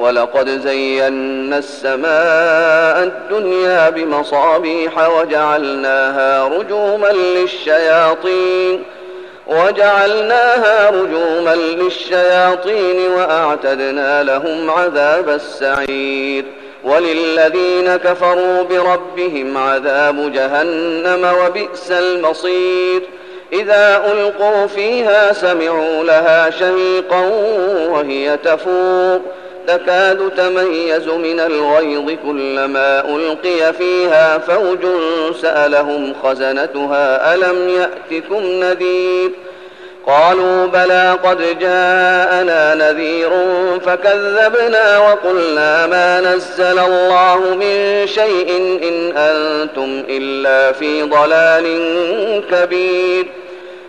ولقد زينا السماء الدنيا بمصابيح وجعلناها رجوما للشياطين وجعلناها رجوما للشياطين وأعتدنا لهم عذاب السعير وللذين كفروا بربهم عذاب جهنم وبئس المصير إذا ألقوا فيها سمعوا لها شهيقا وهي تفور تكاد تميز من الغيظ كلما ألقي فيها فوج سألهم خزنتها ألم يأتكم نذير؟ قالوا بلى قد جاءنا نذير فكذبنا وقلنا ما نزل الله من شيء إن أنتم إلا في ضلال كبير.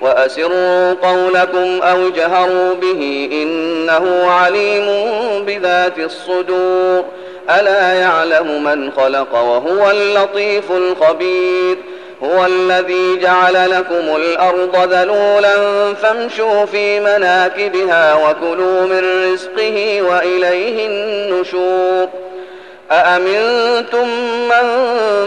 وأسروا قولكم أو جهروا به إنه عليم بذات الصدور. ألا يعلم من خلق وهو اللطيف الخبير. هو الذي جعل لكم الأرض ذلولا فامشوا في مناكبها وكلوا من رزقه وإليه النشور. أأمنتم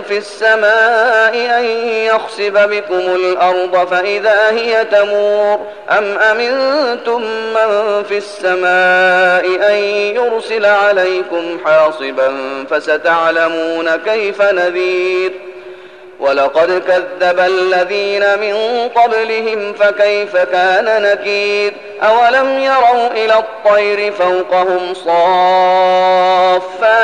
في السماء أن يخسب بكم الأرض فإذا هي تمور أم أمنتم من في السماء أن يرسل عليكم حاصبا فستعلمون كيف نذير ولقد كذب الذين من قبلهم فكيف كان نكير أولم يروا إلى الطير فوقهم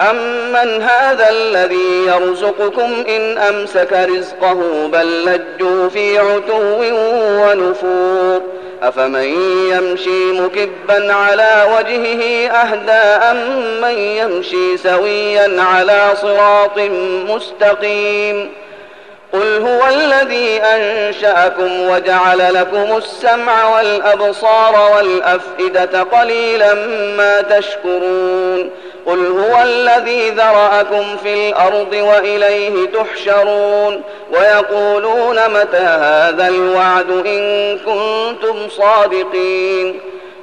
أمن هذا الذي يرزقكم إن أمسك رزقه بل لجوا في عتو ونفور أفمن يمشي مكبا على وجهه أهدى أم من يمشي سويا على صراط مستقيم قل هو الذي أنشأكم وجعل لكم السمع والأبصار والأفئدة قليلا ما تشكرون قل هو الذي ذرأكم في الأرض وإليه تحشرون ويقولون متى هذا الوعد إن كنتم صادقين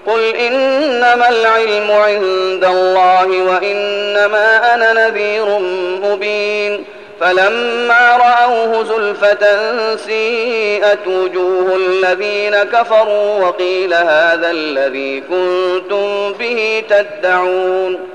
قل إنما العلم عند الله وإنما أنا نذير مبين فلما رأوه زلفة سيئت وجوه الذين كفروا وقيل هذا الذي كنتم به تدعون